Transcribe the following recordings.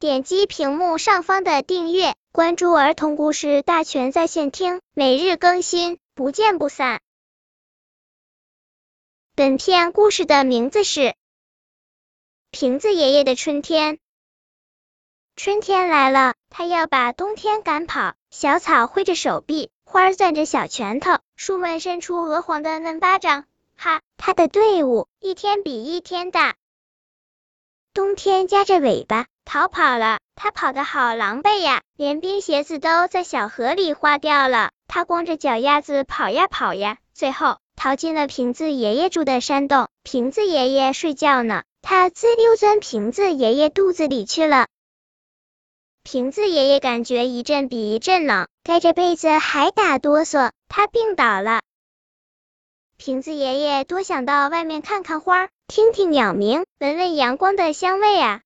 点击屏幕上方的订阅，关注儿童故事大全在线听，每日更新，不见不散。本片故事的名字是《瓶子爷爷的春天》。春天来了，他要把冬天赶跑。小草挥着手臂，花儿攥着小拳头，树们伸出鹅黄的嫩巴掌。哈，他的队伍一天比一天大。冬天夹着尾巴逃跑了，他跑得好狼狈呀，连冰鞋子都在小河里化掉了。他光着脚丫子跑呀跑呀，最后逃进了瓶子爷爷住的山洞。瓶子爷爷睡觉呢，他滋溜钻瓶子爷爷肚子里去了。瓶子爷爷感觉一阵比一阵冷，盖着被子还打哆嗦，他病倒了。瓶子爷爷多想到外面看看花。听听鸟鸣，闻闻阳光的香味啊！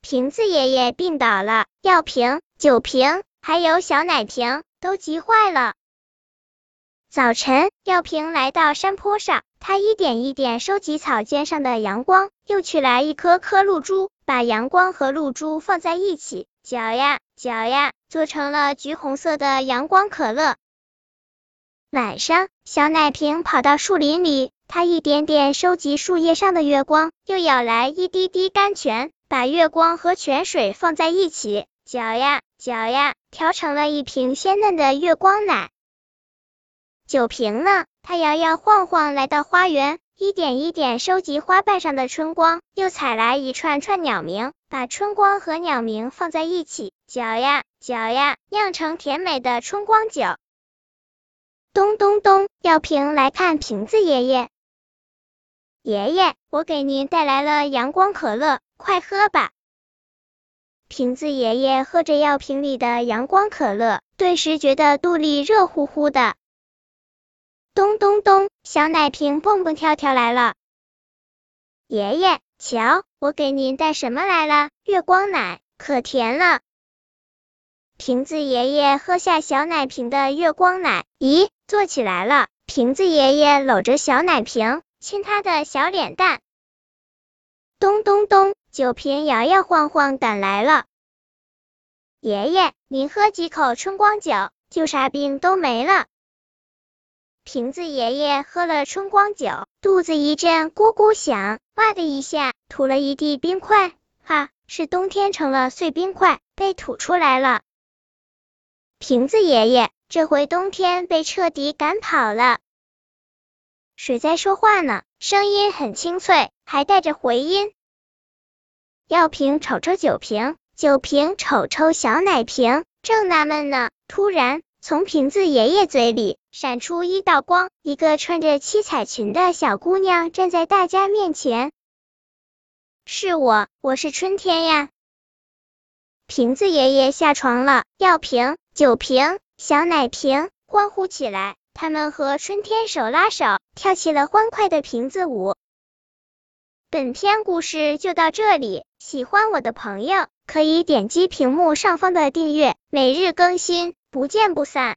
瓶子爷爷病倒了，药瓶、酒瓶还有小奶瓶都急坏了。早晨，药瓶来到山坡上，他一点一点收集草尖上的阳光，又取来一颗颗露珠，把阳光和露珠放在一起，搅呀搅呀，做成了橘红色的阳光可乐。晚上，小奶瓶跑到树林里。它一点点收集树叶上的月光，又舀来一滴滴甘泉，把月光和泉水放在一起，搅呀搅呀，调成了一瓶鲜嫩的月光奶。酒瓶呢？它摇摇晃晃来到花园，一点一点收集花瓣上的春光，又采来一串串鸟鸣，把春光和鸟鸣放在一起，搅呀搅呀，酿成甜美的春光酒。咚咚咚，药瓶来看瓶子爷爷。爷爷，我给您带来了阳光可乐，快喝吧。瓶子爷爷喝着药瓶里的阳光可乐，顿时觉得肚里热乎乎的。咚咚咚，小奶瓶蹦蹦跳跳来了。爷爷，瞧，我给您带什么来了？月光奶，可甜了。瓶子爷爷喝下小奶瓶的月光奶，咦，坐起来了。瓶子爷爷搂着小奶瓶。亲他的小脸蛋，咚咚咚，酒瓶摇摇晃晃赶来了。爷爷，您喝几口春光酒，就啥病都没了。瓶子爷爷喝了春光酒，肚子一阵咕咕响，哇的一下吐了一地冰块，哈，是冬天成了碎冰块，被吐出来了。瓶子爷爷这回冬天被彻底赶跑了。谁在说话呢？声音很清脆，还带着回音。药瓶瞅瞅酒瓶，酒瓶瞅瞅小奶瓶，正纳闷呢。突然，从瓶子爷爷嘴里闪出一道光，一个穿着七彩裙的小姑娘站在大家面前。是我，我是春天呀！瓶子爷爷下床了，药瓶、酒瓶、小奶瓶欢呼起来。他们和春天手拉手，跳起了欢快的瓶子舞。本篇故事就到这里，喜欢我的朋友可以点击屏幕上方的订阅，每日更新，不见不散。